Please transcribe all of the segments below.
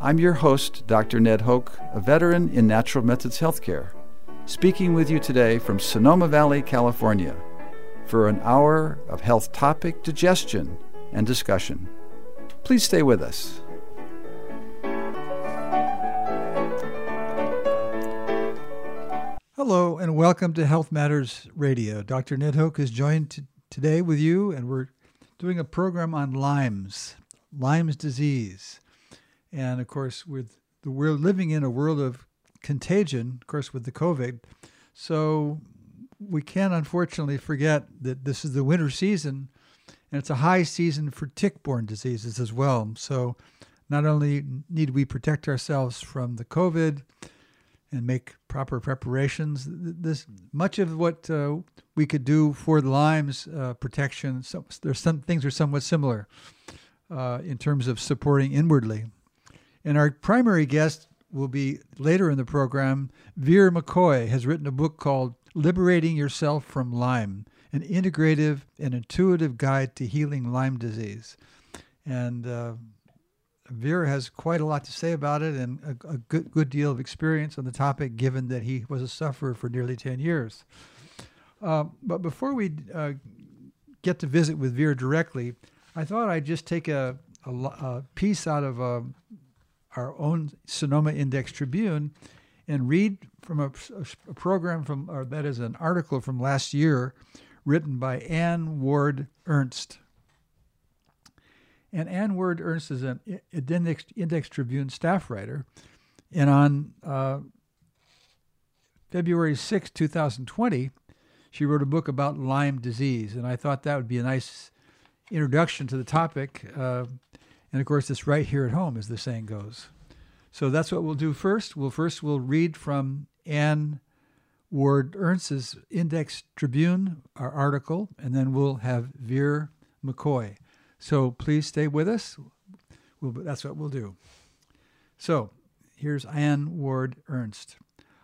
I'm your host, Dr. Ned Hoke, a veteran in natural methods healthcare, speaking with you today from Sonoma Valley, California, for an hour of health topic digestion and discussion. Please stay with us. Hello, and welcome to Health Matters Radio. Dr. Ned Hoke is joined t- today with you, and we're doing a program on Lyme's, Lyme's disease. And of course, with the we're living in a world of contagion, of course, with the COVID. So we can't unfortunately forget that this is the winter season, and it's a high season for tick-borne diseases as well. So not only need we protect ourselves from the COVID and make proper preparations, this much of what uh, we could do for the Lyme's uh, protection. So there's some things are somewhat similar uh, in terms of supporting inwardly. And our primary guest will be later in the program. Vir McCoy has written a book called Liberating Yourself from Lyme An Integrative and Intuitive Guide to Healing Lyme Disease. And uh, Vir has quite a lot to say about it and a, a, good, good deal of experience on the topic, given that he was a sufferer for nearly 10 years. Uh, but before we uh, get to visit with Vir directly, I thought I'd just take a, a, a piece out of um, our own Sonoma Index Tribune and read from a, a program from, or that is an article from last year written by Anne Ward Ernst. And Anne Ward Ernst is an Index, Index Tribune staff writer. And on uh, February 6, 2020, she wrote a book about Lyme disease. And I thought that would be a nice introduction to the topic. Uh, and of course, it's right here at home, as the saying goes. So that's what we'll do first. We'll first we'll read from Anne Ward Ernst's Index Tribune, our article, and then we'll have Vir McCoy. So please stay with us. We'll, that's what we'll do. So here's Anne Ward Ernst.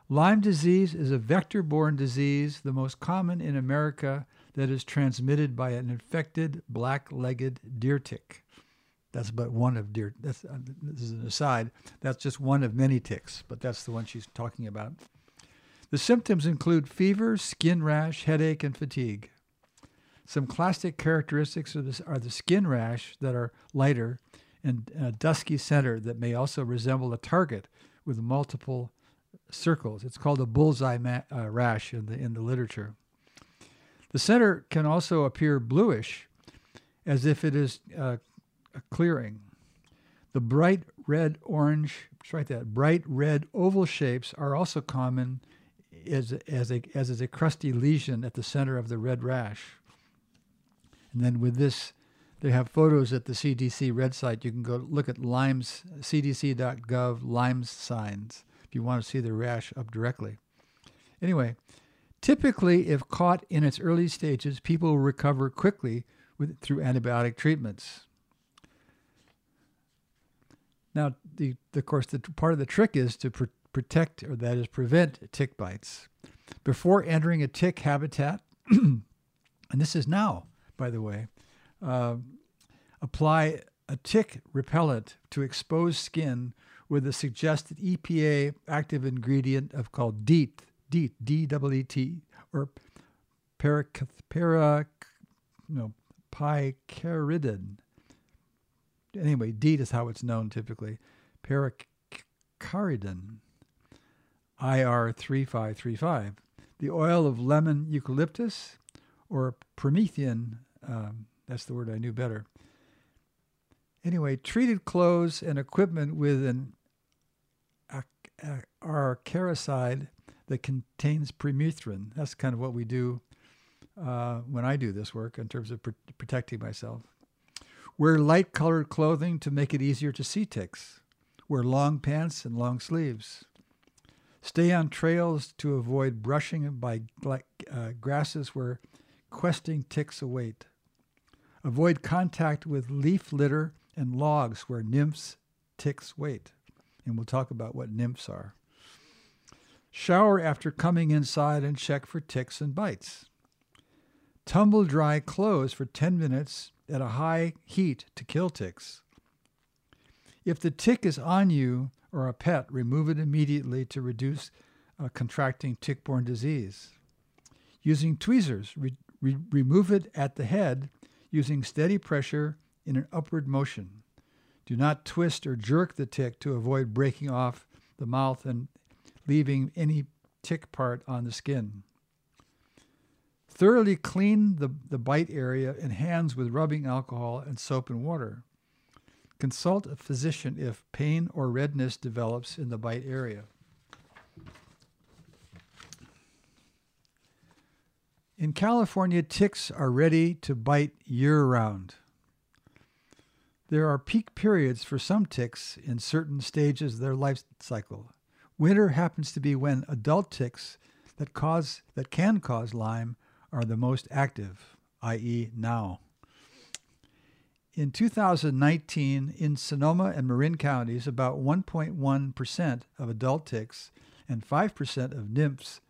Lyme disease is a vector borne disease, the most common in America, that is transmitted by an infected black legged deer tick. That's but one of deer. That's uh, this is an aside. That's just one of many ticks, but that's the one she's talking about. The symptoms include fever, skin rash, headache, and fatigue. Some classic characteristics of this, are the skin rash that are lighter and a dusky center that may also resemble a target with multiple circles. It's called a bullseye ma- uh, rash in the in the literature. The center can also appear bluish, as if it is uh, clearing. The bright red orange, write that, bright red oval shapes are also common as, as, a, as is a crusty lesion at the center of the red rash. And then with this, they have photos at the CDC red site. You can go look at Lyme's, cdc.gov Lyme's signs if you want to see the rash up directly. Anyway, typically, if caught in its early stages, people recover quickly with, through antibiotic treatments. Now, the, of course, the part of the trick is to pr- protect, or that is prevent tick bites. Before entering a tick habitat, and this is now, by the way, uh, apply a tick repellent to exposed skin with a suggested EPA active ingredient of called DEET, DEET, D-E-E-T, or parac, para, no, picaridin anyway, DEET is how it's known typically. Paracaridin, IR3535. The oil of lemon eucalyptus or promethean, um, that's the word I knew better. Anyway, treated clothes and equipment with an acaricide that contains permethrin. That's kind of what we do uh, when I do this work in terms of pr- protecting myself. Wear light colored clothing to make it easier to see ticks. Wear long pants and long sleeves. Stay on trails to avoid brushing by uh, grasses where questing ticks await. Avoid contact with leaf litter and logs where nymphs, ticks wait. And we'll talk about what nymphs are. Shower after coming inside and check for ticks and bites. Tumble dry clothes for 10 minutes at a high heat to kill ticks. If the tick is on you or a pet, remove it immediately to reduce uh, contracting tick-borne disease. Using tweezers, re- re- remove it at the head using steady pressure in an upward motion. Do not twist or jerk the tick to avoid breaking off the mouth and leaving any tick part on the skin. Thoroughly clean the, the bite area and hands with rubbing alcohol and soap and water. Consult a physician if pain or redness develops in the bite area. In California, ticks are ready to bite year round. There are peak periods for some ticks in certain stages of their life cycle. Winter happens to be when adult ticks that cause that can cause Lyme are the most active, i.e., now. In 2019, in Sonoma and Marin counties, about 1.1% of adult ticks and 5% of nymphs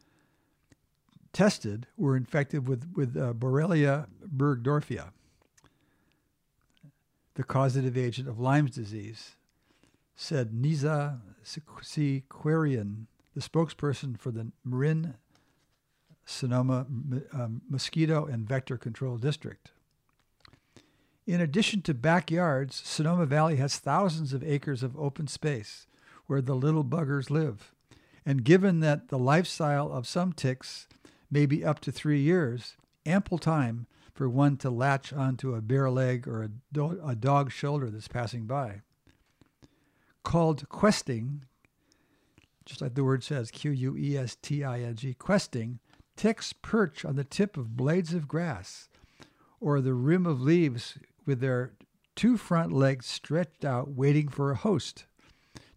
tested were infected with, with uh, Borrelia burgdorferi, the causative agent of Lyme's disease, said Niza Sequarian, the spokesperson for the Marin Sonoma um, Mosquito and Vector Control District. In addition to backyards, Sonoma Valley has thousands of acres of open space where the little buggers live. And given that the lifestyle of some ticks may be up to three years, ample time for one to latch onto a bare leg or a, do- a dog's shoulder that's passing by. Called questing, just like the word says, Q U E S T I N G, questing, ticks perch on the tip of blades of grass or the rim of leaves with their two front legs stretched out, waiting for a host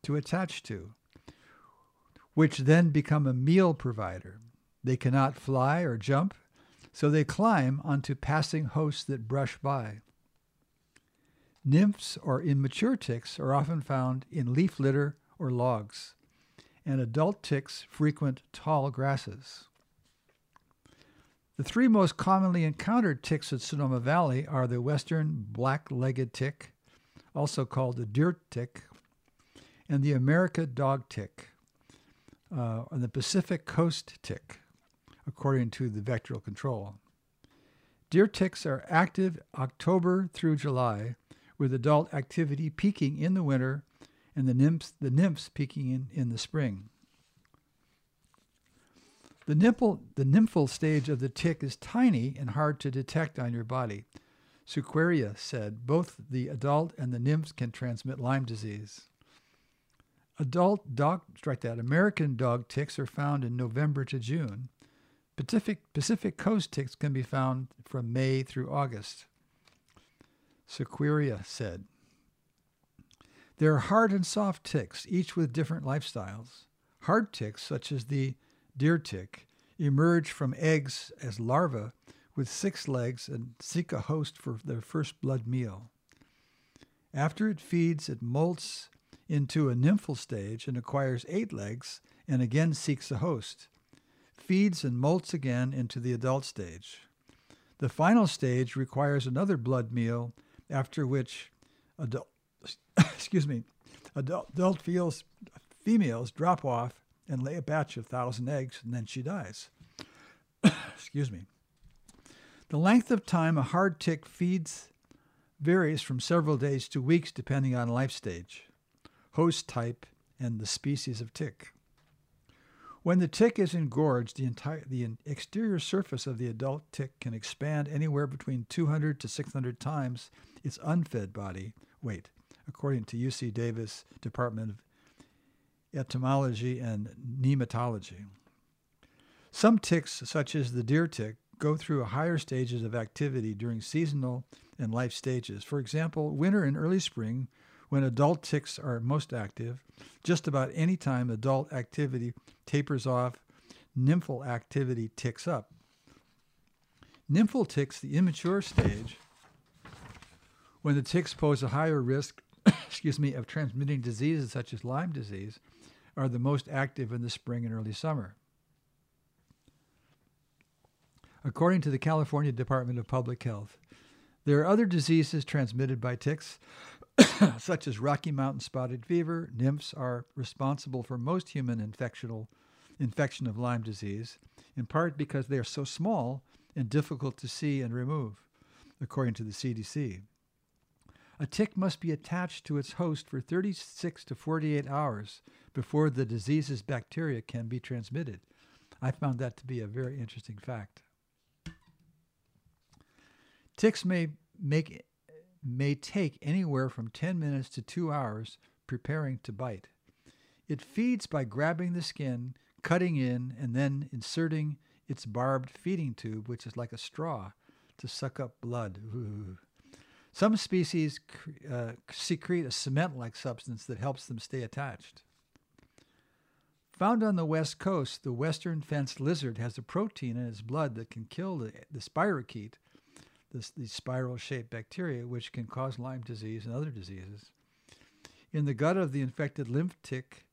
to attach to, which then become a meal provider. They cannot fly or jump, so they climb onto passing hosts that brush by. Nymphs or immature ticks are often found in leaf litter or logs, and adult ticks frequent tall grasses. The three most commonly encountered ticks at Sonoma Valley are the western black-legged tick, also called the deer tick, and the America dog tick, uh, and the Pacific coast tick, according to the vectoral control. Deer ticks are active October through July, with adult activity peaking in the winter and the nymphs, the nymphs peaking in, in the spring. The, nipple, the nymphal stage of the tick is tiny and hard to detect on your body. Sequeira said both the adult and the nymphs can transmit Lyme disease. Adult dog, strike that, American dog ticks are found in November to June. Pacific, Pacific coast ticks can be found from May through August. Sequeira said. There are hard and soft ticks, each with different lifestyles. Hard ticks, such as the deer tick emerge from eggs as larvae with six legs and seek a host for their first blood meal. After it feeds, it molts into a nymphal stage and acquires eight legs and again seeks a host, feeds and molts again into the adult stage. The final stage requires another blood meal, after which adult, excuse me, adult, adult feels, females drop off and lay a batch of thousand eggs, and then she dies. Excuse me. The length of time a hard tick feeds varies from several days to weeks depending on life stage, host type, and the species of tick. When the tick is engorged, the, entire, the exterior surface of the adult tick can expand anywhere between 200 to 600 times its unfed body weight, according to UC Davis Department of entomology, and nematology. Some ticks, such as the deer tick, go through higher stages of activity during seasonal and life stages. For example, winter and early spring, when adult ticks are most active. Just about any time adult activity tapers off, nymphal activity ticks up. Nymphal ticks, the immature stage, when the ticks pose a higher risk, excuse me, of transmitting diseases such as Lyme disease, are the most active in the spring and early summer. According to the California Department of Public Health, there are other diseases transmitted by ticks, such as Rocky Mountain spotted fever. Nymphs are responsible for most human infection of Lyme disease, in part because they are so small and difficult to see and remove, according to the CDC. A tick must be attached to its host for 36 to 48 hours before the disease's bacteria can be transmitted. I found that to be a very interesting fact. Ticks may make may take anywhere from 10 minutes to 2 hours preparing to bite. It feeds by grabbing the skin, cutting in, and then inserting its barbed feeding tube, which is like a straw, to suck up blood. Ooh. Some species uh, secrete a cement like substance that helps them stay attached. Found on the west coast, the western fenced lizard has a protein in its blood that can kill the, the spirochete, this, spiral shaped bacteria, which can cause Lyme disease and other diseases. In the gut of the infected lymph tick,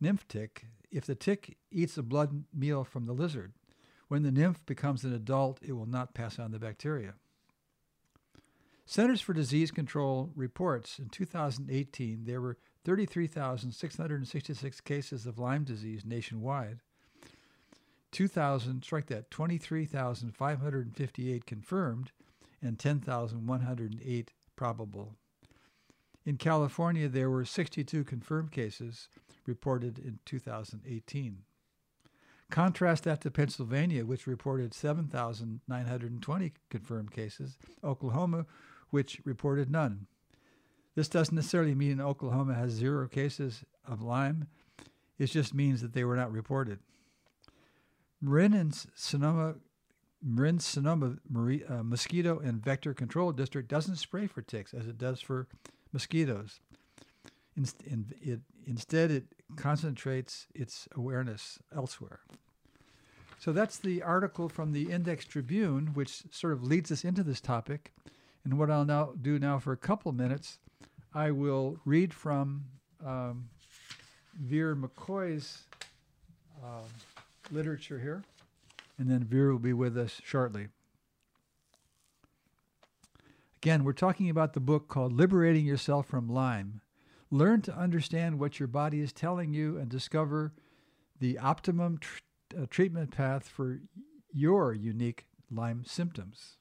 nymph tick, if the tick eats a blood meal from the lizard, when the nymph becomes an adult, it will not pass on the bacteria. Centers for Disease Control reports in 2018 there were 33,666 cases of Lyme disease nationwide. 2,000, strike that, 23,558 confirmed and 10,108 probable. In California, there were 62 confirmed cases reported in 2018. Contrast that to Pennsylvania, which reported 7,920 confirmed cases, Oklahoma, which reported none. This doesn't necessarily mean Oklahoma has zero cases of Lyme. It just means that they were not reported. Marin and Sonoma, Marin Sonoma uh, Mosquito and Vector Control District doesn't spray for ticks as it does for mosquitoes. Inst- in, it, instead, it concentrates its awareness elsewhere. So that's the article from the Index Tribune, which sort of leads us into this topic. And what I'll now do now for a couple minutes, I will read from um, Vera McCoy's uh, literature here, and then Vera will be with us shortly. Again, we're talking about the book called Liberating Yourself from Lyme. Learn to understand what your body is telling you and discover the optimum tr- uh, treatment path for your unique Lyme symptoms.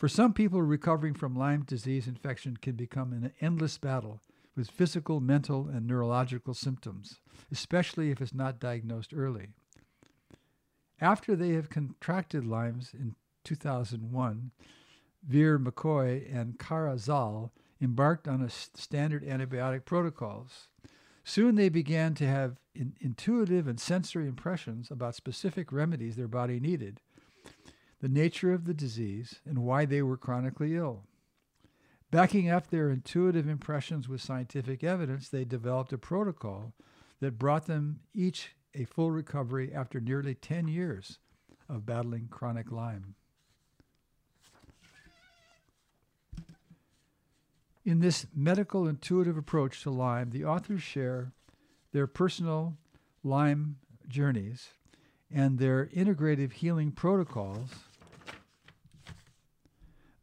For some people, recovering from Lyme disease infection can become an endless battle with physical, mental, and neurological symptoms, especially if it's not diagnosed early. After they have contracted Lyme's in 2001, Vir McCoy and Kara Zal embarked on a standard antibiotic protocols. Soon they began to have in, intuitive and sensory impressions about specific remedies their body needed, the nature of the disease, and why they were chronically ill. Backing up their intuitive impressions with scientific evidence, they developed a protocol that brought them each a full recovery after nearly 10 years of battling chronic Lyme. In this medical intuitive approach to Lyme, the authors share their personal Lyme journeys and their integrative healing protocols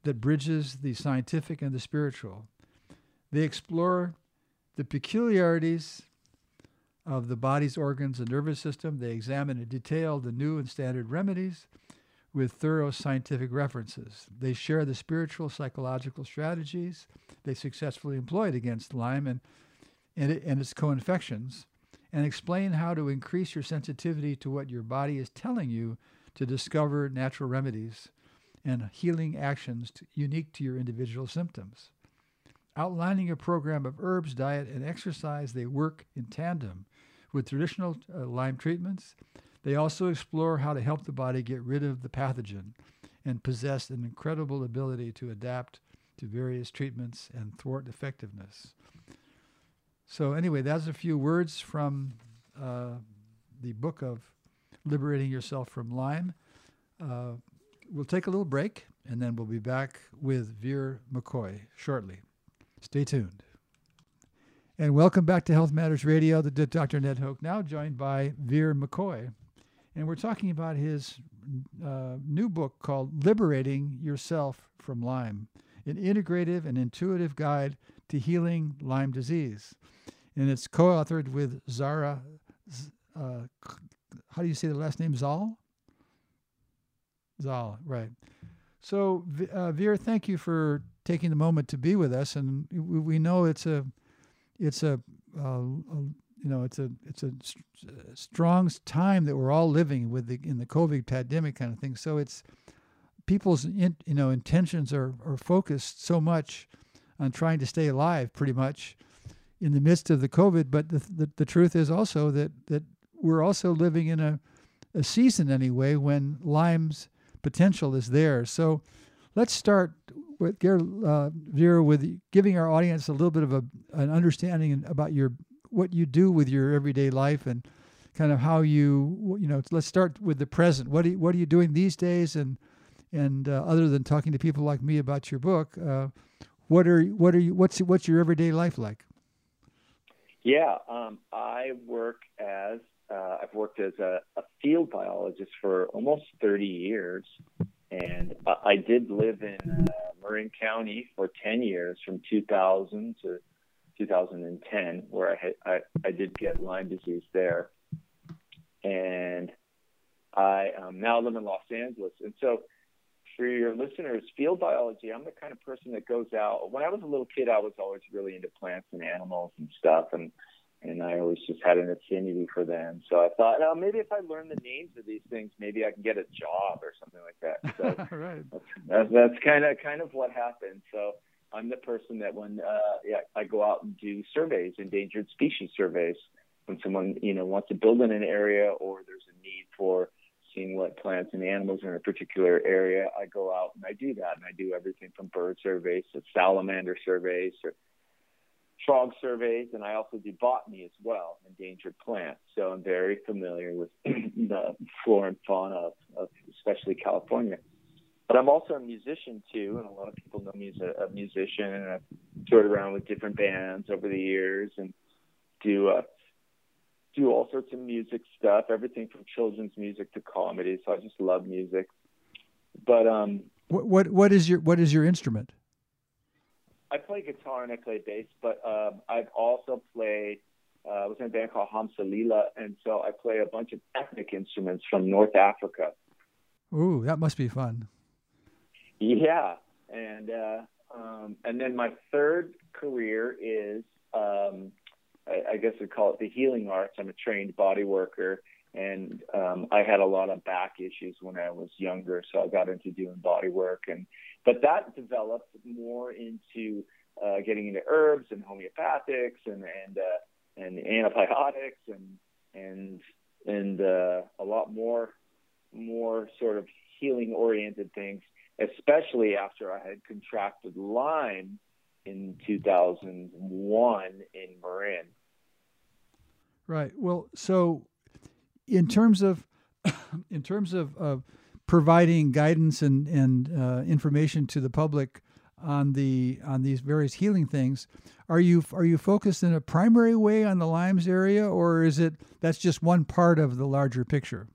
that bridges the scientific and the spiritual. They explore the peculiarities of the body's organs and nervous system. They examine in detail the new and standard remedies with thorough scientific references. They share the spiritual psychological strategies they successfully employed against Lyme and, and, it, and its co infections, and explain how to increase your sensitivity to what your body is telling you to discover natural remedies and healing actions to, unique to your individual symptoms. Outlining a program of herbs, diet, and exercise, they work in tandem with traditional uh, Lyme treatments. They also explore how to help the body get rid of the pathogen and possess an incredible ability to adapt to various treatments and thwart effectiveness. So, anyway, that's a few words from uh, the book of Liberating Yourself from Lyme. Uh, we'll take a little break and then we'll be back with Vir McCoy shortly. Stay tuned. And welcome back to Health Matters Radio, the Dr. Ned Hoke, now joined by Vir McCoy. And we're talking about his uh, new book called Liberating Yourself from Lyme, an integrative and intuitive guide to healing Lyme disease. And it's co authored with Zara, uh, how do you say the last name? Zal? Zal, right. So, uh, Vir, thank you for taking the moment to be with us. And we know it's a, it's a, uh, a you know, it's a it's a strong time that we're all living with the in the COVID pandemic kind of thing. So it's people's in, you know intentions are are focused so much on trying to stay alive, pretty much, in the midst of the COVID. But the the, the truth is also that that we're also living in a a season anyway when Lyme's potential is there. So let's start with uh, Vera with giving our audience a little bit of a, an understanding about your what you do with your everyday life and kind of how you you know let's start with the present. What are you, what are you doing these days? And and uh, other than talking to people like me about your book uh, what are what are you what's what's your everyday life like? Yeah um, i work as uh, i've worked as a, a, field biologist for almost 30 years and i did live in uh, marin county for 10 years from 2000 to 2010, where I, had, I, I did get Lyme disease there. And I um, now live in Los Angeles. And so, for your listeners, field biology, I'm the kind of person that goes out. When I was a little kid, I was always really into plants and animals and stuff. And and I always just had an affinity for them. So I thought, oh, maybe if I learn the names of these things, maybe I can get a job or something like that. So right. that's, that's kind of kind of what happened. So I'm the person that when uh, yeah, I go out and do surveys, endangered species surveys, when someone you know wants to build in an area or there's a need for seeing what plants and animals are in a particular area, I go out and I do that, and I do everything from bird surveys to salamander surveys or frog surveys, and I also do botany as well, endangered plants. So I'm very familiar with the flora and fauna of, of especially California but I'm also a musician too, and a lot of people know me as a, a musician. And I've toured around with different bands over the years and do uh, do all sorts of music stuff, everything from children's music to comedy. So I just love music. But um, what what what is your what is your instrument? I play guitar and I play bass, but um, I've also played. Uh, I was in a band called Hamsa Lila, and so I play a bunch of ethnic instruments from North Africa. Ooh, that must be fun. Yeah, and uh, um, and then my third career is um, I, I guess we call it the healing arts. I'm a trained body worker, and um, I had a lot of back issues when I was younger, so I got into doing body work, and but that developed more into uh, getting into herbs and homeopathics and and uh, and antibiotics and and and uh, a lot more more sort of healing oriented things especially after I had contracted Lyme in 2001 in Marin. Right. Well, so in terms of in terms of uh, providing guidance and and uh, information to the public on the on these various healing things, are you are you focused in a primary way on the Lyme's area, or is it that's just one part of the larger picture?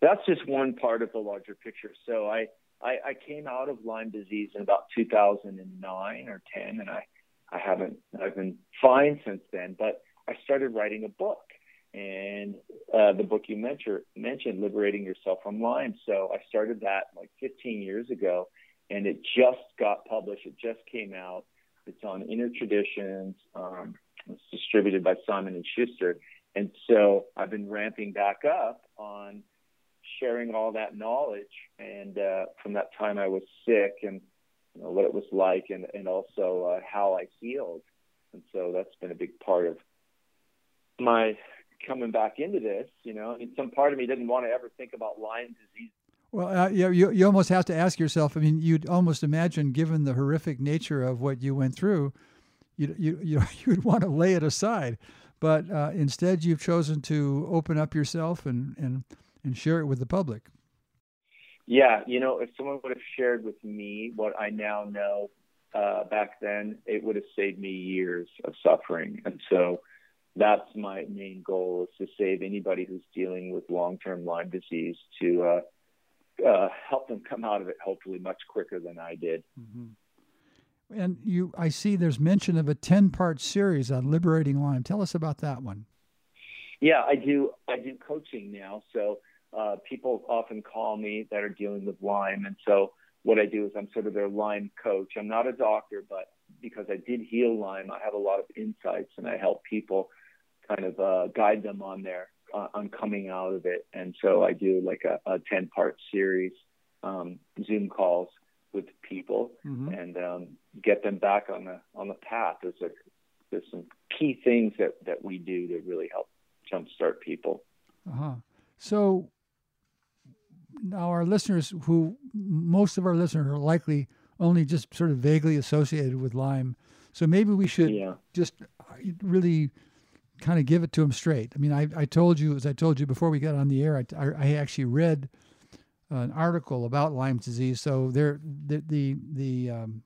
That's just one part of the larger picture. So I I, I came out of Lyme disease in about 2009 or 10, and I, I haven't, I've been fine since then. But I started writing a book, and uh, the book you mentioned, mentioned, Liberating Yourself from Lyme. So I started that like 15 years ago, and it just got published. It just came out. It's on Inner Traditions. Um, it's distributed by Simon and Schuster, and so I've been ramping back up on sharing all that knowledge and uh, from that time I was sick and you know, what it was like and, and also uh, how I healed. And so that's been a big part of my coming back into this, you know. I mean, some part of me didn't want to ever think about Lyme disease. Well, uh, you, you you almost have to ask yourself. I mean, you'd almost imagine, given the horrific nature of what you went through, you you you you'd want to lay it aside, but uh, instead you've chosen to open up yourself and and and share it with the public. Yeah, you know, if someone would have shared with me what I now know uh, back then, it would have saved me years of suffering. And so that's my main goal is to save anybody who's dealing with long-term Lyme disease to uh, uh, help them come out of it hopefully much quicker than I did. Mm-hmm. And you, I see there's mention of a 10-part series on liberating Lyme. Tell us about that one. Yeah, I do. I do coaching now, so uh, people often call me that are dealing with Lyme, and so what I do is I'm sort of their Lyme coach. I'm not a doctor, but because I did heal Lyme, I have a lot of insights, and I help people kind of uh, guide them on their uh, on coming out of it. And so I do like a, a 10 part series um, Zoom calls with people mm-hmm. and um, get them back on the on the path. There's a, there's some key things that that we do to really help jumpstart people. Uh huh. So now our listeners who most of our listeners are likely only just sort of vaguely associated with Lyme. So maybe we should yeah. just really kind of give it to them straight. I mean, I, I told you, as I told you before we got on the air, I, I, I actually read an article about Lyme disease. So there, the the the, um,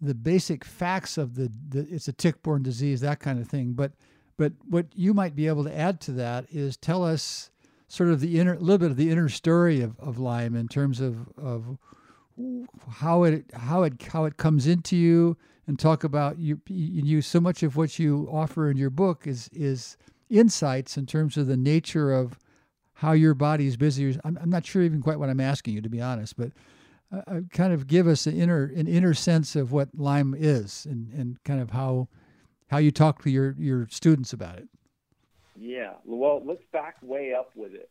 the basic facts of the, the it's a tick-borne disease, that kind of thing. But but what you might be able to add to that is tell us sort of the inner, a little bit of the inner story of, of Lyme in terms of of how it how it how it comes into you and talk about you you so much of what you offer in your book is is insights in terms of the nature of how your body is busy. I'm, I'm not sure even quite what I'm asking you to be honest, but uh, uh, kind of give us an inner an inner sense of what Lyme is and, and kind of how how you talk to your your students about it. Yeah, well, let's back way up with it.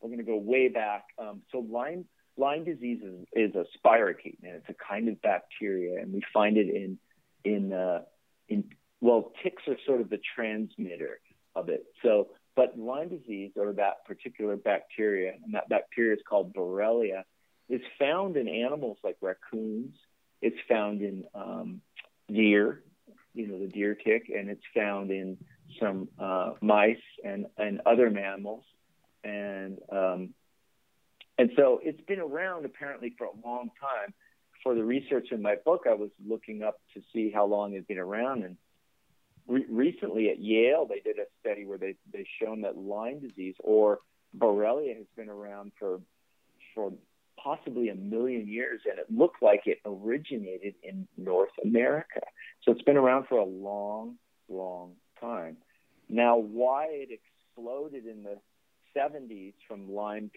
We're going to go way back. Um, so Lyme Lyme disease is, is a spirochete, and it's a kind of bacteria, and we find it in in uh, in well, ticks are sort of the transmitter of it. So, but Lyme disease or that particular bacteria, and that bacteria is called Borrelia, is found in animals like raccoons. It's found in um, deer, you know, the deer tick, and it's found in some uh, mice and and other mammals, and um, and so it's been around apparently for a long time. For the research in my book, I was looking up to see how long it's been around. And re- recently at Yale, they did a study where they they shown that Lyme disease or Borrelia has been around for for possibly a million years, and it looked like it originated in North America. So it's been around for a long, long time. Now, why it exploded in the 70s from Lyme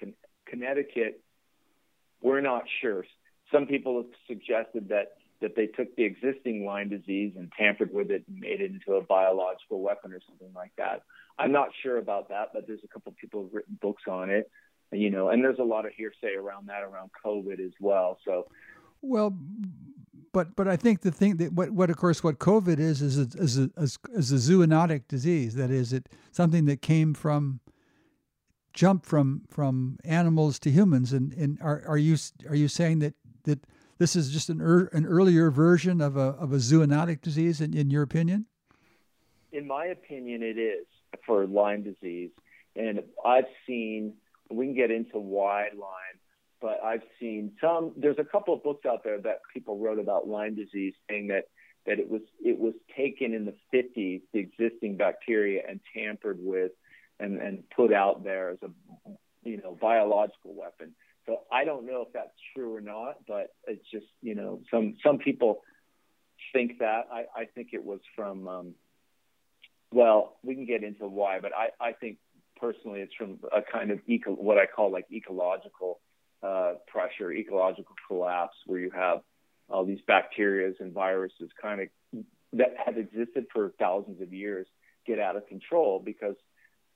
Connecticut, we're not sure. Some people have suggested that that they took the existing Lyme disease and tampered with it and made it into a biological weapon or something like that. I'm not sure about that, but there's a couple of people who've written books on it, you know, and there's a lot of hearsay around that around COVID as well. So, well, but but I think the thing that what what of course what COVID is is a, is a, is a zoonotic disease. That is, it something that came from jump from from animals to humans. And and are are you are you saying that that this is just an er, an earlier version of a of a zoonotic disease in, in your opinion? In my opinion it is for Lyme disease. And I've seen we can get into why Lyme but I've seen some there's a couple of books out there that people wrote about Lyme disease saying that that it was it was taken in the 50s the existing bacteria and tampered with and and put out there as a you know biological weapon. So I don't know if that's true or not, but it's just you know some some people think that. I, I think it was from um, well, we can get into why, but I, I think personally it's from a kind of eco, what I call like ecological uh, pressure, ecological collapse, where you have all these bacteria and viruses kind of that have existed for thousands of years get out of control because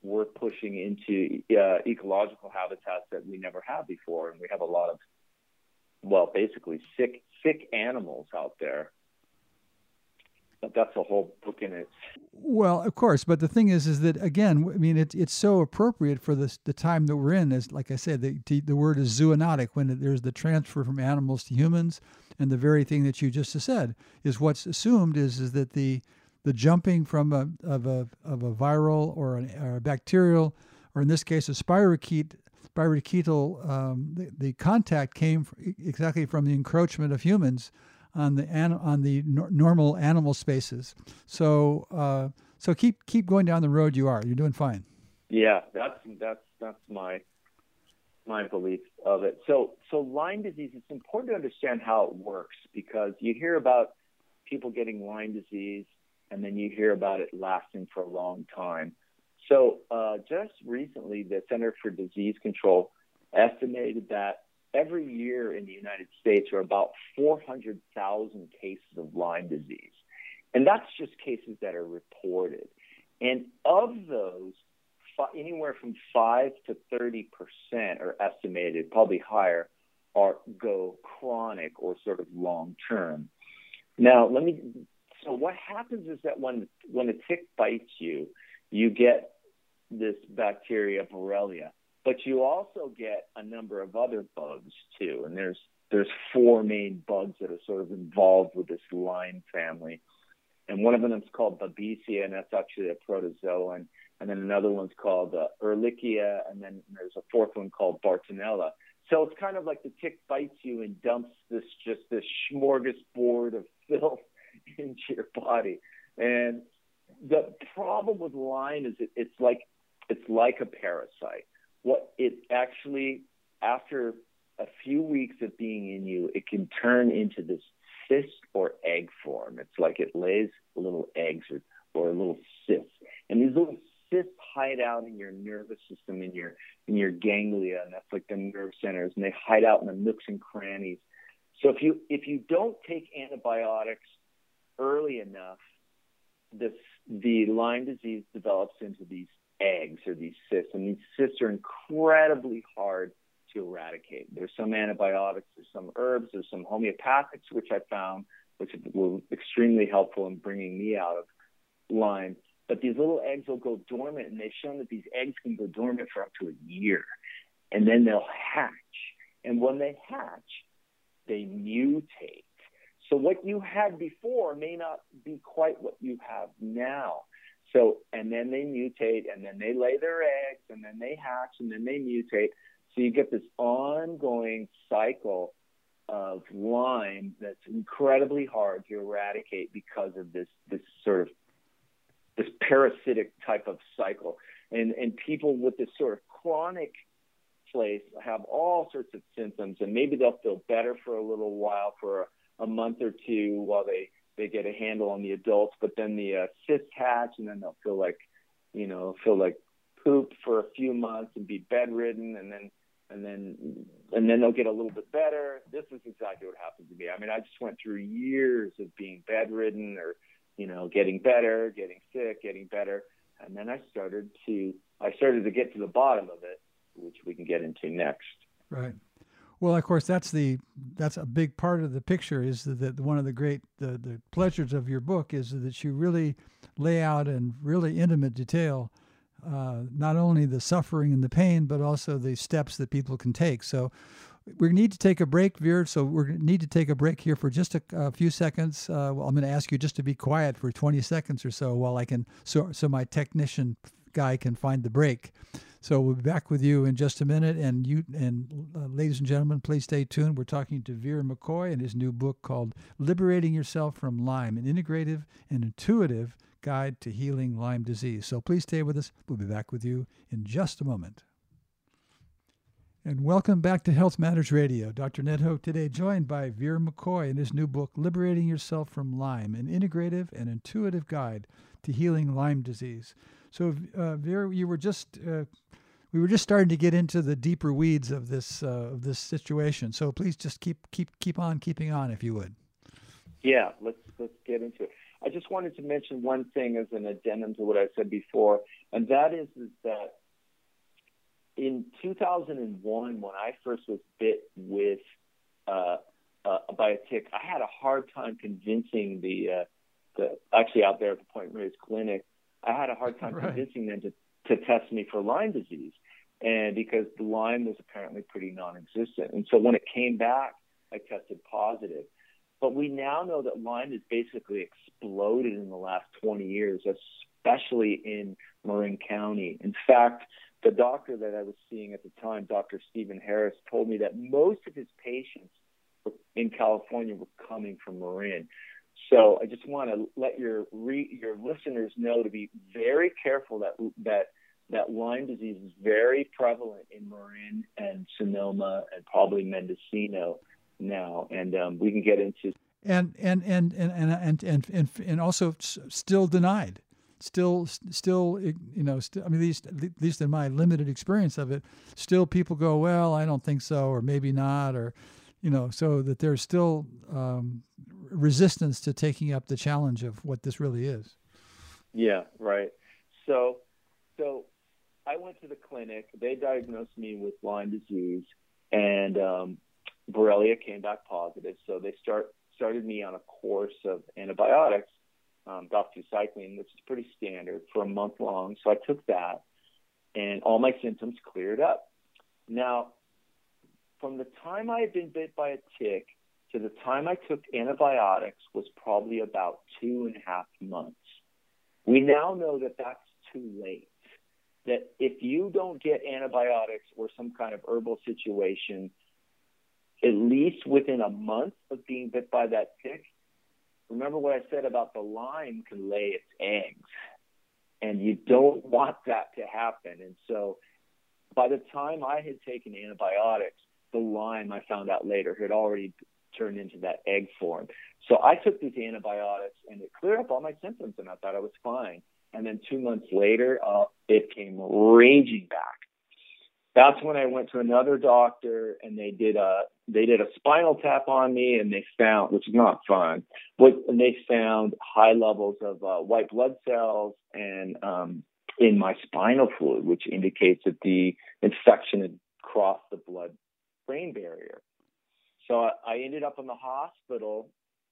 we're pushing into uh, ecological habitats that we never had before, and we have a lot of, well, basically sick sick animals out there. but that's a whole book in it. Well, of course, but the thing is, is that again, I mean, it's it's so appropriate for this the time that we're in. As like I said, the the word is zoonotic when there's the transfer from animals to humans, and the very thing that you just said is what's assumed is is that the the jumping from a of a of a viral or, an, or a bacterial, or in this case, a spirochete spirochetal, um, the, the contact came exactly from the encroachment of humans on the on the normal animal spaces. So uh, so keep keep going down the road you are. You're doing fine. Yeah, that's that's that's my my belief of it. So so Lyme disease. It's important to understand how it works because you hear about people getting Lyme disease, and then you hear about it lasting for a long time. So uh, just recently, the Center for Disease Control estimated that every year in the United States are about 400,000 cases of Lyme disease. And that's just cases that are reported. And of those, anywhere from 5 to 30% are estimated, probably higher, are go chronic or sort of long term. Now, let me so what happens is that when when a tick bites you, you get this bacteria Borrelia but you also get a number of other bugs too, and there's there's four main bugs that are sort of involved with this Lyme family, and one of them is called Babesia, and that's actually a protozoan, and then another one's called uh, Ehrlichia, and then there's a fourth one called Bartonella. So it's kind of like the tick bites you and dumps this just this smorgasbord of filth into your body, and the problem with Lyme is it, it's like it's like a parasite what it actually after a few weeks of being in you, it can turn into this cyst or egg form. It's like it lays little eggs or, or little cysts, and these little cysts hide out in your nervous system, in your in your ganglia, and that's like the nerve centers, and they hide out in the nooks and crannies. So if you if you don't take antibiotics early enough, this the Lyme disease develops into these eggs or these cysts, and these cysts are incredibly hard to eradicate. There's some antibiotics, there's some herbs, there's some homeopathics, which I found, which were extremely helpful in bringing me out of Lyme. But these little eggs will go dormant, and they've shown that these eggs can go dormant for up to a year, and then they'll hatch. And when they hatch, they mutate. So what you had before may not be quite what you have now. So, and then they mutate, and then they lay their eggs, and then they hatch, and then they mutate. So you get this ongoing cycle of Lyme that's incredibly hard to eradicate because of this this sort of this parasitic type of cycle. And and people with this sort of chronic place have all sorts of symptoms, and maybe they'll feel better for a little while, for a, a month or two, while they they get a handle on the adults, but then the uh, cysts hatch, and then they'll feel like, you know, feel like poop for a few months and be bedridden, and then and then and then they'll get a little bit better. This is exactly what happened to me. I mean, I just went through years of being bedridden, or you know, getting better, getting sick, getting better, and then I started to I started to get to the bottom of it, which we can get into next. Right. Well, of course, that's the that's a big part of the picture. Is that one of the great the, the pleasures of your book is that you really lay out in really intimate detail uh, not only the suffering and the pain, but also the steps that people can take. So we need to take a break, Vir. So we need to take a break here for just a, a few seconds. Uh, well, I'm going to ask you just to be quiet for 20 seconds or so while I can so so my technician guy can find the break. So we'll be back with you in just a minute. And you and uh, ladies and gentlemen, please stay tuned. We're talking to Vir McCoy and his new book called "Liberating Yourself from Lyme: An Integrative and Intuitive Guide to Healing Lyme Disease." So please stay with us. We'll be back with you in just a moment. And welcome back to Health Matters Radio. Dr. Ned Hoke today joined by Vir McCoy in his new book, Liberating Yourself from Lyme, an integrative and intuitive guide to healing Lyme disease. So, uh, Vir, you were just uh, we were just starting to get into the deeper weeds of this uh, of this situation. So please just keep keep keep on keeping on, if you would. Yeah, let's let's get into it. I just wanted to mention one thing as an addendum to what I said before, and that is, is that in 2001, when I first was bit with uh, uh, by a tick, I had a hard time convincing the uh, the actually out there at the Point Reyes Clinic, I had a hard time right. convincing them to to test me for Lyme disease, and because the Lyme was apparently pretty non-existent, and so when it came back, I tested positive. But we now know that Lyme has basically exploded in the last 20 years, especially in Marin County. In fact, the doctor that I was seeing at the time, Dr. Stephen Harris, told me that most of his patients in California were coming from Marin. So I just want to let your re, your listeners know to be very careful that that that Lyme disease is very prevalent in Marin and Sonoma and probably Mendocino now, and um, we can get into and and and and and and and, and also still denied. Still still you know still, i mean at least at least in my limited experience of it still people go well i don't think so or maybe not or you know so that there's still um, resistance to taking up the challenge of what this really is yeah right so so i went to the clinic they diagnosed me with lyme disease and um, borrelia came back positive so they start started me on a course of antibiotics um, doxycycline, which is pretty standard, for a month long. So I took that, and all my symptoms cleared up. Now, from the time I had been bit by a tick to the time I took antibiotics was probably about two and a half months. We now know that that's too late. That if you don't get antibiotics or some kind of herbal situation, at least within a month of being bit by that tick, remember what I said about the Lyme can lay its eggs, and you don't want that to happen. And so, by the time I had taken antibiotics, the Lyme I found out later had already turned into that egg form. So I took these antibiotics, and it cleared up all my symptoms, and I thought I was fine. And then two months later, uh, it came raging back that's when I went to another doctor and they did a they did a spinal tap on me and they found which is not fun what and they found high levels of uh, white blood cells and um, in my spinal fluid which indicates that the infection had crossed the blood brain barrier so I, I ended up in the hospital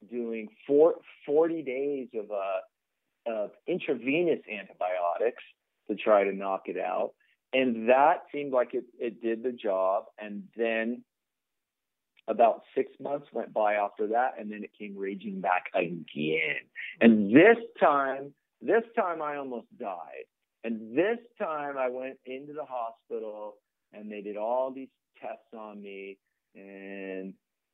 doing four, 40 days of uh, of intravenous antibiotics to try to knock it out and that seemed like it, it did the job. And then about six months went by after that, and then it came raging back again. And this time, this time I almost died. And this time I went into the hospital and they did all these tests on me and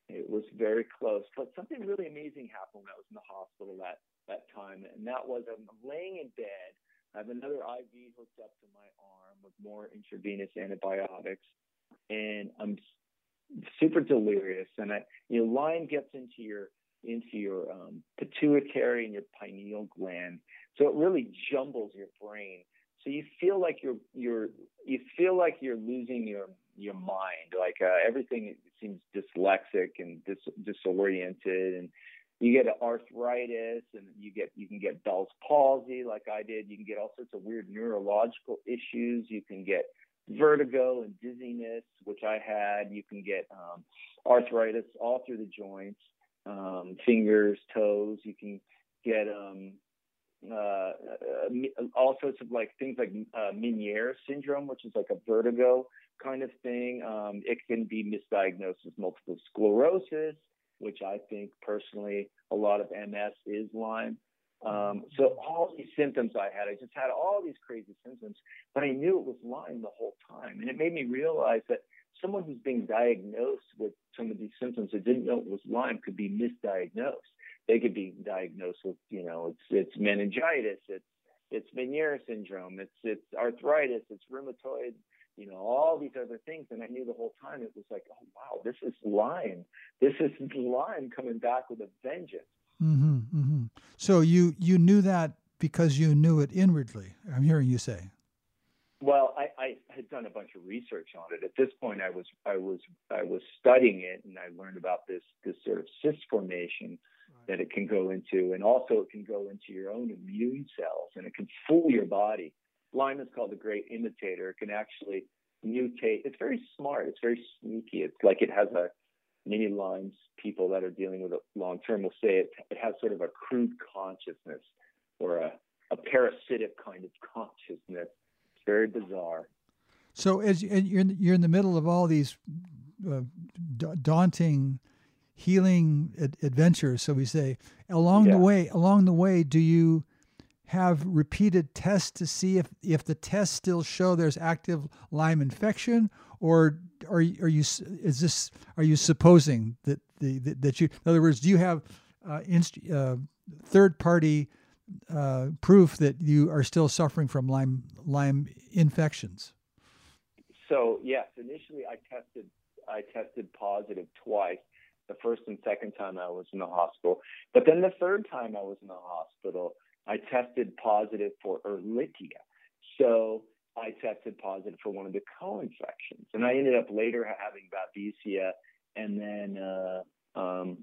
it was very close. But something really amazing happened when I was in the hospital that, that time. And that was I'm laying in bed I have another IV hooked up to my arm with more intravenous antibiotics, and I'm super delirious. And I, you know, Lyme gets into your into your um, pituitary and your pineal gland, so it really jumbles your brain. So you feel like you're you're you feel like you're losing your your mind. Like uh, everything seems dyslexic and dis- disoriented, and you get arthritis and you get you can get Bell's palsy like I did. You can get all sorts of weird neurological issues. You can get vertigo and dizziness, which I had. You can get um, arthritis all through the joints, um, fingers, toes. You can get um, uh, uh, all sorts of like things like uh, Meniere syndrome, which is like a vertigo kind of thing. Um, it can be misdiagnosed as multiple sclerosis which I think personally a lot of MS is Lyme. Um, so all these symptoms I had, I just had all these crazy symptoms, but I knew it was Lyme the whole time, and it made me realize that someone who's being diagnosed with some of these symptoms that didn't know it was Lyme could be misdiagnosed. They could be diagnosed with, you know, it's it's meningitis, it's it's Meniere syndrome, it's it's arthritis, it's rheumatoid you know, all these other things. And I knew the whole time it was like, oh, wow, this is Lyme. This is Lyme coming back with a vengeance. Mm-hmm, mm-hmm. So you, you knew that because you knew it inwardly, I'm hearing you say. Well, I, I had done a bunch of research on it. At this point, I was I was I was studying it, and I learned about this this sort of cyst formation right. that it can go into, and also it can go into your own immune cells, and it can fool your body. Lyme is called the great imitator. It can actually mutate. It's very smart. It's very sneaky. It's like it has a many Lyme's people that are dealing with it long term will say it, it has sort of a crude consciousness or a, a parasitic kind of consciousness. It's very bizarre. So as you're in, you're in the middle of all these uh, daunting healing ad- adventures, so we say, along yeah. the way, along the way, do you have repeated tests to see if if the tests still show there's active Lyme infection, or are are you is this are you supposing that the that, that you in other words do you have uh, inst, uh, third party uh, proof that you are still suffering from Lyme Lyme infections? So yes, initially I tested I tested positive twice. The first and second time I was in the hospital, but then the third time I was in the hospital, I tested positive for Ehrlichia. So I tested positive for one of the co-infections, and I ended up later having Babesia, and then uh, um,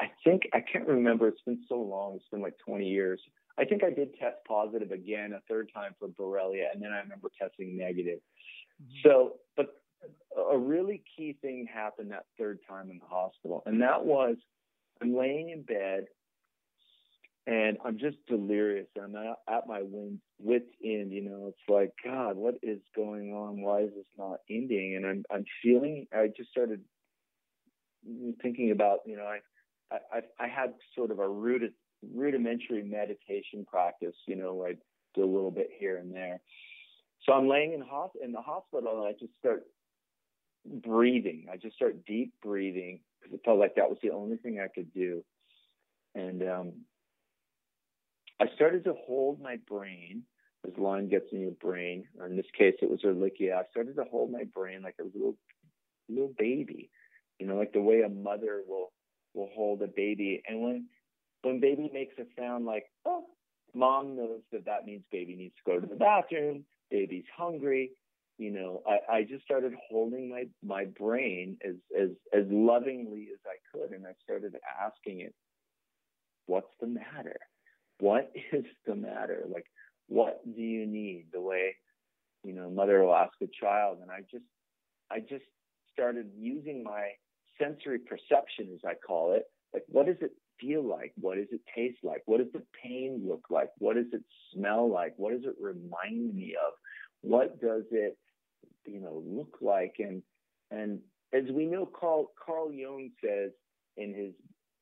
I think I can't remember. It's been so long. It's been like 20 years. I think I did test positive again a third time for Borrelia, and then I remember testing negative. Mm-hmm. So, but a really key thing happened that third time in the hospital, and that was I'm laying in bed and I'm just delirious. I'm at my wit's end. You know, it's like God, what is going on? Why is this not ending? And I'm I'm feeling. I just started thinking about. You know, I I I had sort of a rudimentary meditation practice. You know, I do a little bit here and there. So I'm laying in in the hospital, and I just start breathing. I just start deep breathing because it felt like that was the only thing I could do. And um, I started to hold my brain as Lyme gets in your brain, or in this case, it was Ehrlichia. I started to hold my brain like a little little baby, you know, like the way a mother will will hold a baby. And when when baby makes a sound like oh, mom knows that that means baby needs to go to the bathroom, baby's hungry. You know, I, I just started holding my my brain as as as lovingly as I could, and I started asking it, "What's the matter?" What is the matter? Like, what do you need? The way, you know, mother will ask a child. And I just, I just started using my sensory perception, as I call it. Like, what does it feel like? What does it taste like? What does the pain look like? What does it smell like? What does it remind me of? What does it, you know, look like? And, and as we know, Carl, Carl Jung says in his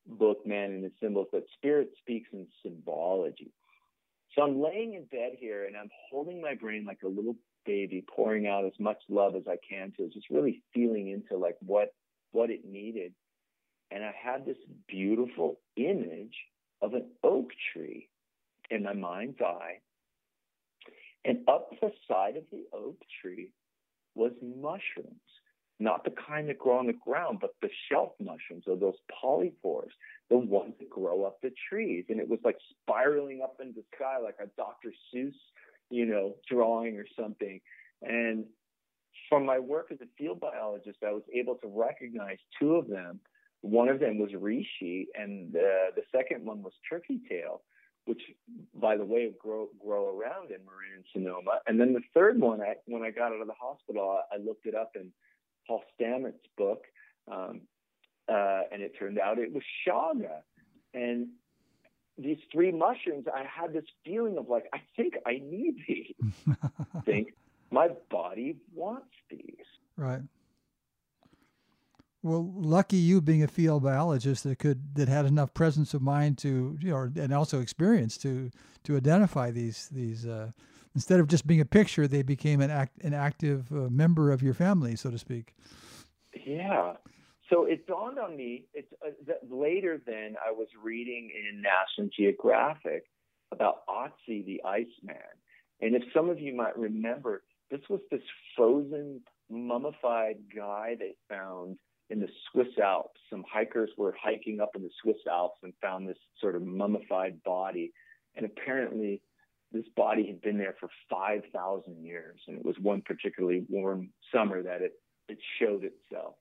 book, Man and the Symbols, but spirit speaks in symbology. So I'm laying in bed here and I'm holding my brain like a little baby, pouring out as much love as I can to it, just really feeling into like what what it needed. And I had this beautiful image of an oak tree in my mind's eye. And up the side of the oak tree was mushrooms not the kind that grow on the ground, but the shelf mushrooms or those polypores, the ones that grow up the trees. And it was like spiraling up into the sky like a Dr. Seuss, you know, drawing or something. And from my work as a field biologist, I was able to recognize two of them. One of them was reishi, and the, the second one was turkey tail, which, by the way, grow grow around in Marin and Sonoma. And then the third one, I, when I got out of the hospital, I, I looked it up and Paul Stamets book, um, uh, and it turned out it was chaga. And these three mushrooms, I had this feeling of like, I think I need these. I think my body wants these. Right. Well, lucky you being a field biologist that could that had enough presence of mind to you know and also experience to to identify these these uh, instead of just being a picture, they became an act an active uh, member of your family, so to speak. Yeah. So it dawned on me. It's uh, that later. Then I was reading in National Geographic about Otzi the Iceman, and if some of you might remember, this was this frozen, mummified guy they found in the Swiss Alps. Some hikers were hiking up in the Swiss Alps and found this sort of mummified body. And apparently, this body had been there for 5,000 years. And it was one particularly warm summer that it, it showed itself.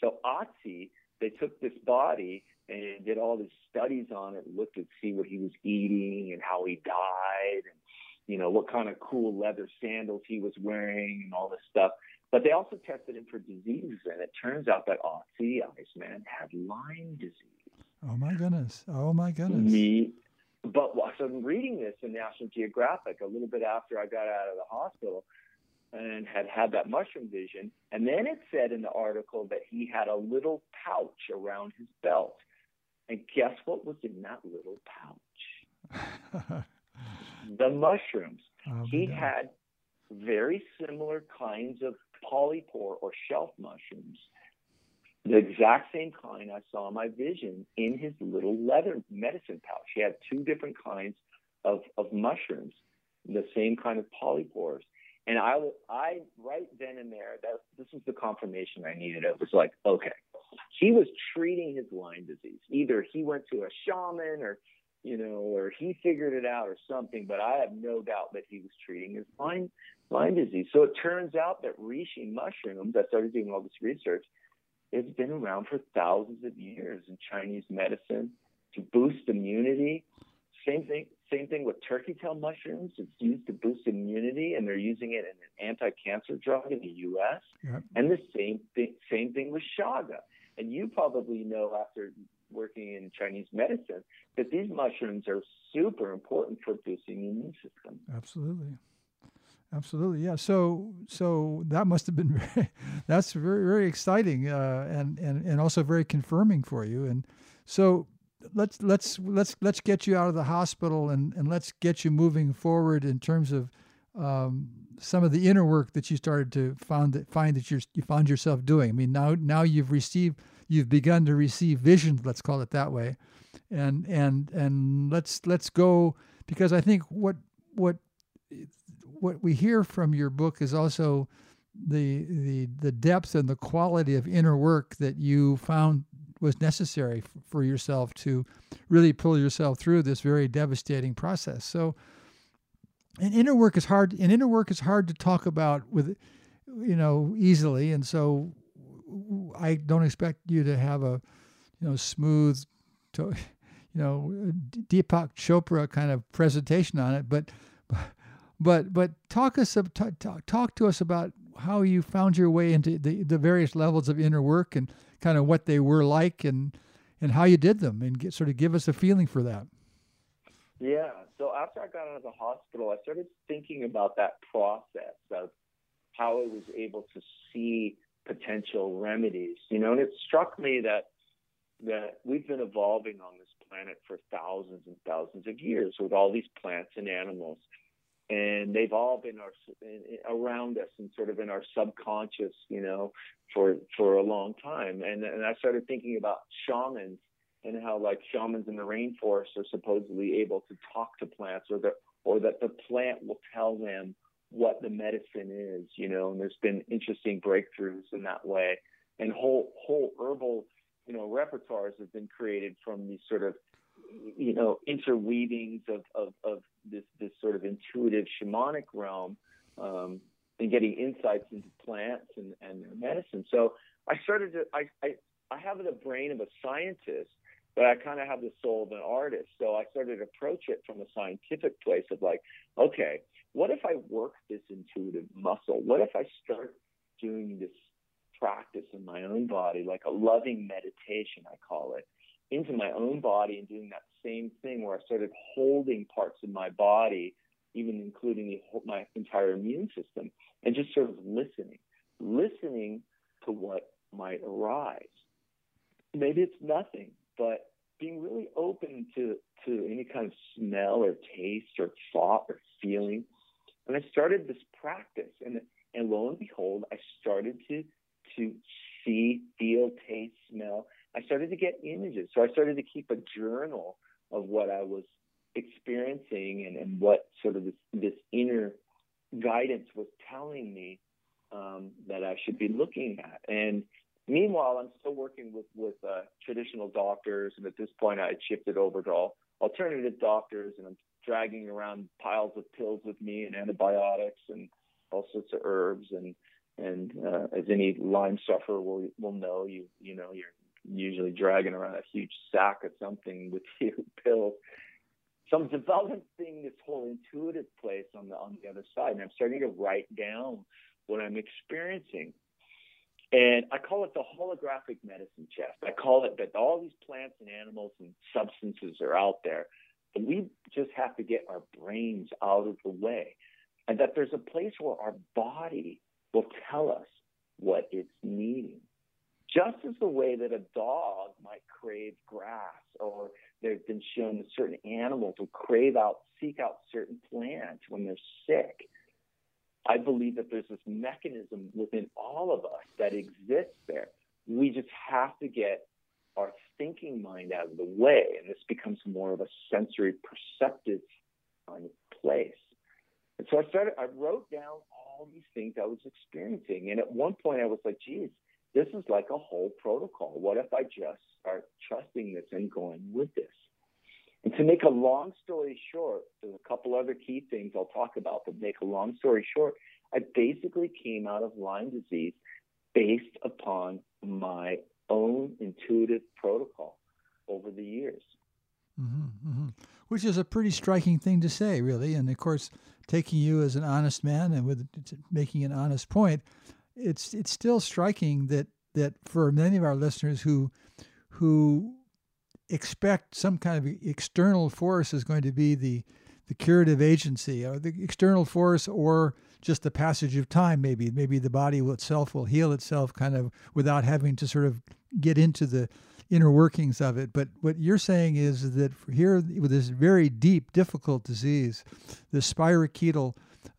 So Otzi, they took this body and did all these studies on it, looked to see what he was eating and how he died and, you know, what kind of cool leather sandals he was wearing and all this stuff. But they also tested him for diseases, and it turns out that Otzi Iceman had Lyme disease. Oh my goodness! Oh my goodness! Me, but so I'm reading this in National Geographic a little bit after I got out of the hospital and had had that mushroom vision, and then it said in the article that he had a little pouch around his belt, and guess what was in that little pouch? the mushrooms. Oh, he no. had very similar kinds of polypore or shelf mushrooms. The exact same kind I saw in my vision in his little leather medicine pouch. He had two different kinds of, of mushrooms, the same kind of polypores. And I, I right then and there, that this was the confirmation I needed. It was like, okay, he was treating his Lyme disease. Either he went to a shaman or you know, or he figured it out or something, but I have no doubt that he was treating his Lyme, Lyme disease. So it turns out that reishi mushrooms, I started doing all this research, it's been around for thousands of years in Chinese medicine to boost immunity. Same thing, same thing with turkey tail mushrooms. It's used to boost immunity, and they're using it in an anti-cancer drug in the U.S. Yep. And the same thing, same thing with chaga. And you probably know after working in Chinese medicine that these mushrooms are super important for boosting the immune system. Absolutely. Absolutely, yeah. So, so that must have been very, that's very, very exciting, uh, and and and also very confirming for you. And so, let's let's let's let's get you out of the hospital, and and let's get you moving forward in terms of um, some of the inner work that you started to find that find that you're, you found yourself doing. I mean, now now you've received you've begun to receive visions, let's call it that way. And and and let's let's go because I think what what what we hear from your book is also the the the depth and the quality of inner work that you found was necessary for yourself to really pull yourself through this very devastating process. So and inner work is hard and inner work is hard to talk about with you know easily and so I don't expect you to have a, you know, smooth, to, you know, Deepak Chopra kind of presentation on it, but, but, but talk us talk, talk to us about how you found your way into the, the various levels of inner work and kind of what they were like and, and how you did them and get, sort of give us a feeling for that. Yeah. So after I got out of the hospital, I started thinking about that process of how I was able to see potential remedies. You know, and it struck me that that we've been evolving on this planet for thousands and thousands of years with all these plants and animals, and they've all been our, around us and sort of in our subconscious, you know, for for a long time. And and I started thinking about shamans and how like shamans in the rainforest are supposedly able to talk to plants or that or that the plant will tell them what the medicine is, you know, and there's been interesting breakthroughs in that way. And whole whole herbal, you know, repertoires have been created from these sort of you know, interweavings of, of, of this this sort of intuitive shamanic realm um, and getting insights into plants and, and medicine. So I started to I, I I have the brain of a scientist, but I kind of have the soul of an artist. So I started to approach it from a scientific place of like, okay, what if I work this intuitive muscle? What if I start doing this practice in my own body, like a loving meditation, I call it, into my own body and doing that same thing where I started holding parts of my body, even including the, my entire immune system, and just sort of listening, listening to what might arise. Maybe it's nothing, but being really open to, to any kind of smell or taste or thought or feeling and I started this practice, and and lo and behold, I started to to see, feel, taste, smell. I started to get images. So I started to keep a journal of what I was experiencing and, and what sort of this, this inner guidance was telling me um, that I should be looking at. And meanwhile, I'm still working with with uh, traditional doctors, and at this point, I had shifted over to all alternative doctors, and I'm dragging around piles of pills with me and antibiotics and all sorts of herbs and and uh, as any Lyme sufferer will will know, you you know you're usually dragging around a huge sack of something with you pills. So I'm developing this whole intuitive place on the on the other side, and I'm starting to write down what I'm experiencing. And I call it the holographic medicine chest. I call it that all these plants and animals and substances are out there. But we just have to get our brains out of the way. And that there's a place where our body will tell us what it's needing. Just as the way that a dog might crave grass, or they've been shown that certain animals will crave out, seek out certain plants when they're sick. I believe that there's this mechanism within all of us that exists there. We just have to get our thinking mind out of the way, and this becomes more of a sensory perceptive place. And so I started, I wrote down all these things I was experiencing. And at one point I was like, geez, this is like a whole protocol. What if I just start trusting this and going with this? And to make a long story short, there's a couple other key things I'll talk about, but make a long story short, I basically came out of Lyme disease based upon my own intuitive protocol over the years. Mm-hmm, mm-hmm. Which is a pretty striking thing to say, really. And of course, taking you as an honest man and with making an honest point, it's it's still striking that that for many of our listeners who who expect some kind of external force is going to be the the curative agency or the external force or just the passage of time maybe maybe the body itself will heal itself kind of without having to sort of get into the inner workings of it. But what you're saying is that here with this very deep difficult disease the spirochetal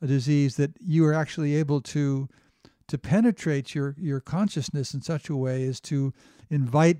disease that you are actually able to to penetrate your your consciousness in such a way as to invite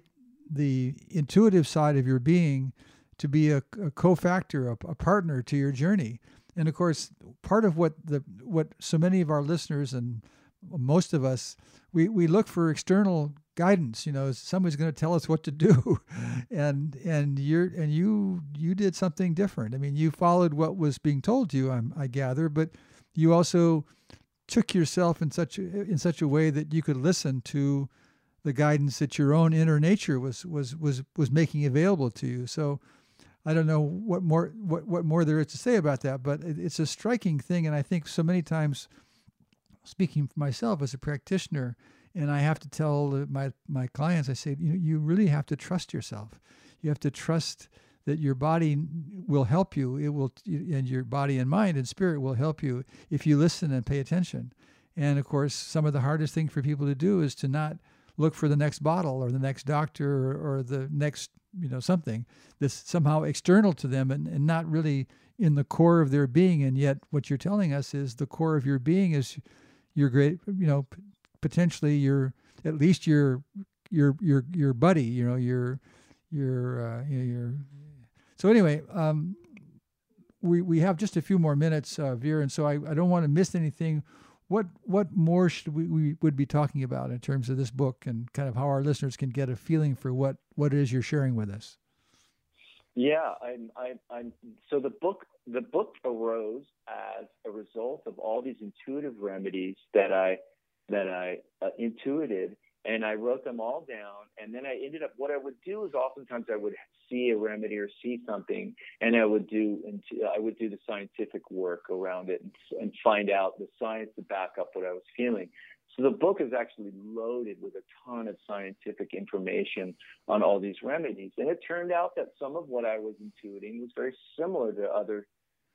the intuitive side of your being to be a, a cofactor, a, a partner to your journey. And of course, part of what the what so many of our listeners and most of us we, we look for external guidance. You know, somebody's going to tell us what to do, and and you're and you you did something different. I mean, you followed what was being told to you. I'm, I gather, but you also took yourself in such a, in such a way that you could listen to the guidance that your own inner nature was was was was making available to you. So I don't know what more what, what more there is to say about that, but it, it's a striking thing, and I think so many times, speaking for myself as a practitioner, and I have to tell my my clients, I say, you know, you really have to trust yourself. You have to trust that your body will help you. It will, and your body and mind and spirit will help you if you listen and pay attention. And of course, some of the hardest thing for people to do is to not look for the next bottle or the next doctor or, or the next you know something that's somehow external to them and, and not really in the core of their being and yet what you're telling us is the core of your being is your great you know potentially your at least your your your your buddy you know your your uh, your so anyway um, we we have just a few more minutes uh, Vir and so I, I don't want to miss anything what what more should we, we would be talking about in terms of this book and kind of how our listeners can get a feeling for what what it is you're sharing with us? Yeah, I'm, I'm, I'm, so the book the book arose as a result of all these intuitive remedies that I that I uh, intuited and I wrote them all down. And then I ended up, what I would do is oftentimes I would see a remedy or see something, and I would do, and I would do the scientific work around it and, and find out the science to back up what I was feeling. So the book is actually loaded with a ton of scientific information on all these remedies. And it turned out that some of what I was intuiting was very similar to other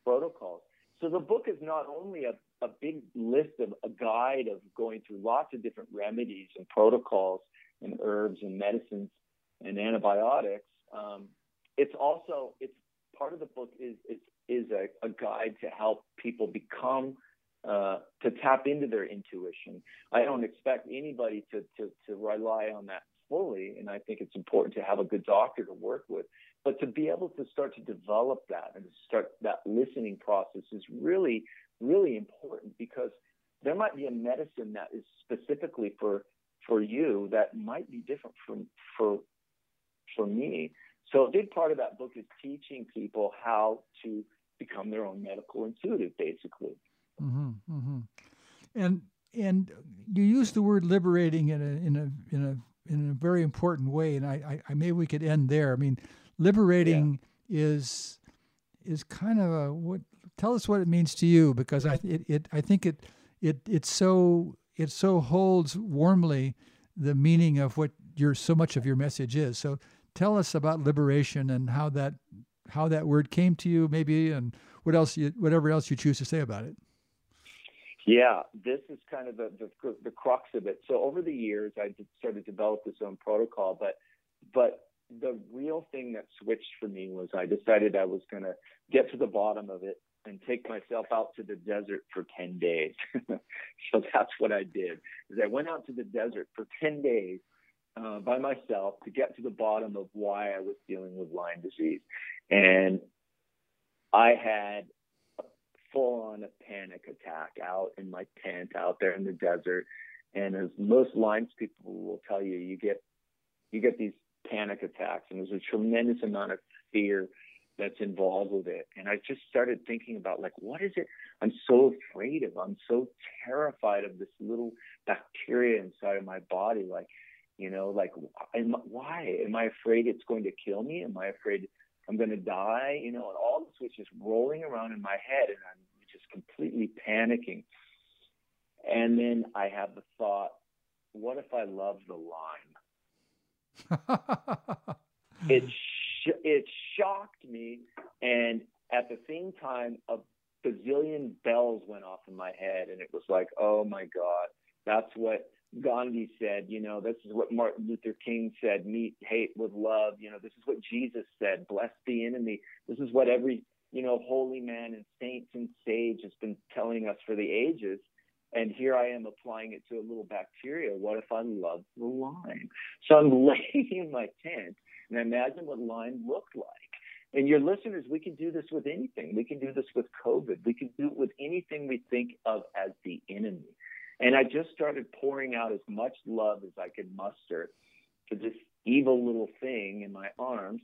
protocols. So the book is not only a a big list of a guide of going through lots of different remedies and protocols and herbs and medicines and antibiotics. Um, it's also it's part of the book is is, is a, a guide to help people become uh, to tap into their intuition. I don't expect anybody to, to to rely on that fully, and I think it's important to have a good doctor to work with. But to be able to start to develop that and start that listening process is really really important because there might be a medicine that is specifically for for you that might be different from for for me. So a big part of that book is teaching people how to become their own medical intuitive, basically. Mm-hmm, mm-hmm. And and you use the word liberating in a in a in a in a very important way, and I, I, I maybe we could end there. I mean, liberating yeah. is is kind of a what tell us what it means to you because I it, it I think it it it so it so holds warmly the meaning of what your so much of your message is. So tell us about liberation and how that how that word came to you, maybe, and what else you, whatever else you choose to say about it. Yeah, this is kind of the, the, the crux of it. So over the years, I started to develop this own protocol, but but the real thing that switched for me was I decided I was going to get to the bottom of it and take myself out to the desert for 10 days. so that's what I did. Is I went out to the desert for 10 days uh, by myself to get to the bottom of why I was dealing with Lyme disease. And I had a full on a panic attack out in my tent out there in the desert. And as most Lyme people will tell you, you get you get these panic attacks, and there's a tremendous amount of fear that's involved with it. And I just started thinking about like, what is it I'm so afraid of? I'm so terrified of this little bacteria inside of my body. Like, you know, like, am, why am I afraid it's going to kill me? Am I afraid I'm going to die? You know, and all this was just rolling around in my head, and I'm just completely panicking. And then I have the thought, what if I love the Lyme? it sh- it shocked me, and at the same time, a bazillion bells went off in my head, and it was like, oh my god, that's what Gandhi said. You know, this is what Martin Luther King said: meet hate with love. You know, this is what Jesus said: bless the enemy. This is what every you know holy man and saints and sage has been telling us for the ages. And here I am applying it to a little bacteria. What if I love the Lyme? So I'm laying in my tent and imagine what Lyme looked like. And your listeners, we can do this with anything. We can do this with COVID. We can do it with anything we think of as the enemy. And I just started pouring out as much love as I could muster to this evil little thing in my arms.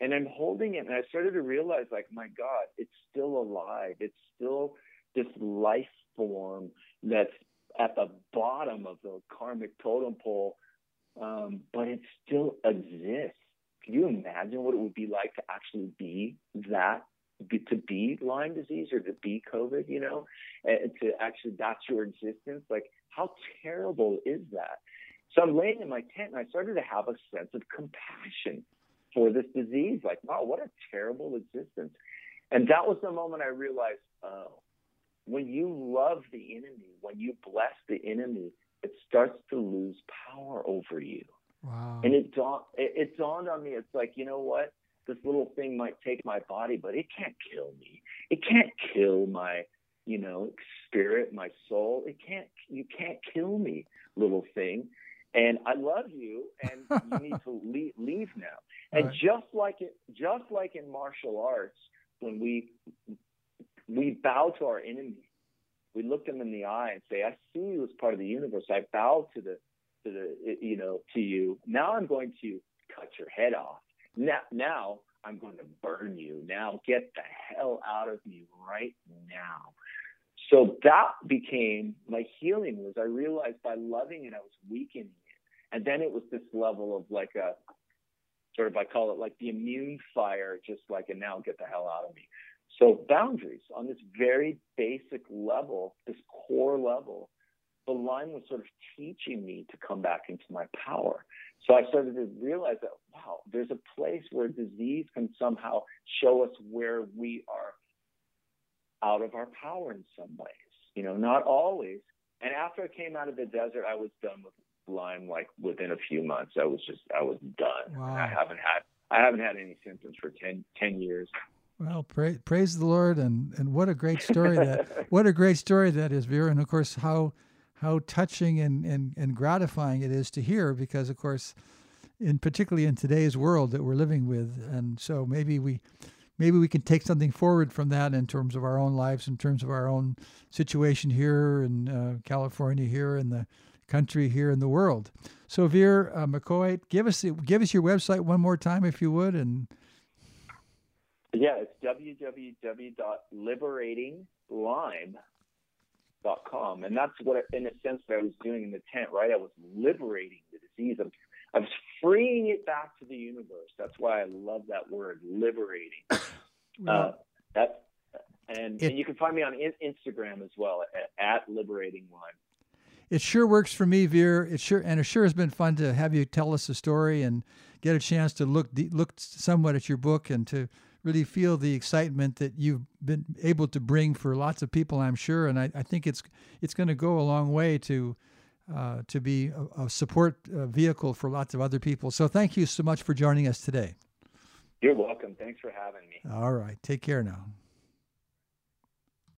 And I'm holding it, and I started to realize, like, my God, it's still alive. It's still this life form that's at the bottom of the karmic totem pole, um, but it still exists. Can you imagine what it would be like to actually be that, be, to be Lyme disease or to be COVID, you know, and to actually, that's your existence? Like, how terrible is that? So I'm laying in my tent and I started to have a sense of compassion for this disease. Like, wow, what a terrible existence. And that was the moment I realized, oh, when you love the enemy, when you bless the enemy, it starts to lose power over you. Wow. And it, dawned, it, it dawned on me, it's like, you know what? This little thing might take my body, but it can't kill me. It can't kill my, you know, spirit, my soul. It can't, you can't kill me, little thing. And I love you, and you need to leave, leave now. And right. just like it, just like in martial arts, when we we bow to our enemy. We look them in the eye and say, "I see you as part of the universe. I bow to the, to the, you know, to you. Now I'm going to cut your head off. Now, now I'm going to burn you. Now get the hell out of me right now." So that became my healing. Was I realized by loving it, I was weakening it, and then it was this level of like a sort of I call it like the immune fire, just like and now get the hell out of me. So boundaries on this very basic level, this core level, the Lyme was sort of teaching me to come back into my power. So I started to realize that, wow, there's a place where disease can somehow show us where we are out of our power in some ways. You know, not always. And after I came out of the desert, I was done with Lyme like within a few months. I was just I was done. Wow. I haven't had I haven't had any symptoms for 10, 10 years. Well, praise, praise the Lord, and, and what a great story that what a great story that is, Vera, and of course how how touching and, and, and gratifying it is to hear because of course, in particularly in today's world that we're living with, and so maybe we maybe we can take something forward from that in terms of our own lives, in terms of our own situation here in uh, California, here in the country, here in the world. So, Vir uh, McCoy, give us give us your website one more time, if you would, and yeah, it's www.liberatinglyme.com. And that's what, in a sense, what I was doing in the tent, right? I was liberating the disease. I, I was freeing it back to the universe. That's why I love that word, liberating. Uh, that, And, it, and you can find me on in- Instagram as well at, at Liberating one. It sure works for me, Vir. It sure and it sure has been fun to have you tell us a story and get a chance to look look somewhat at your book and to really feel the excitement that you've been able to bring for lots of people, I'm sure. And I, I think it's it's going to go a long way to uh, to be a, a support uh, vehicle for lots of other people. So thank you so much for joining us today. You're welcome. Thanks for having me. All right. Take care now.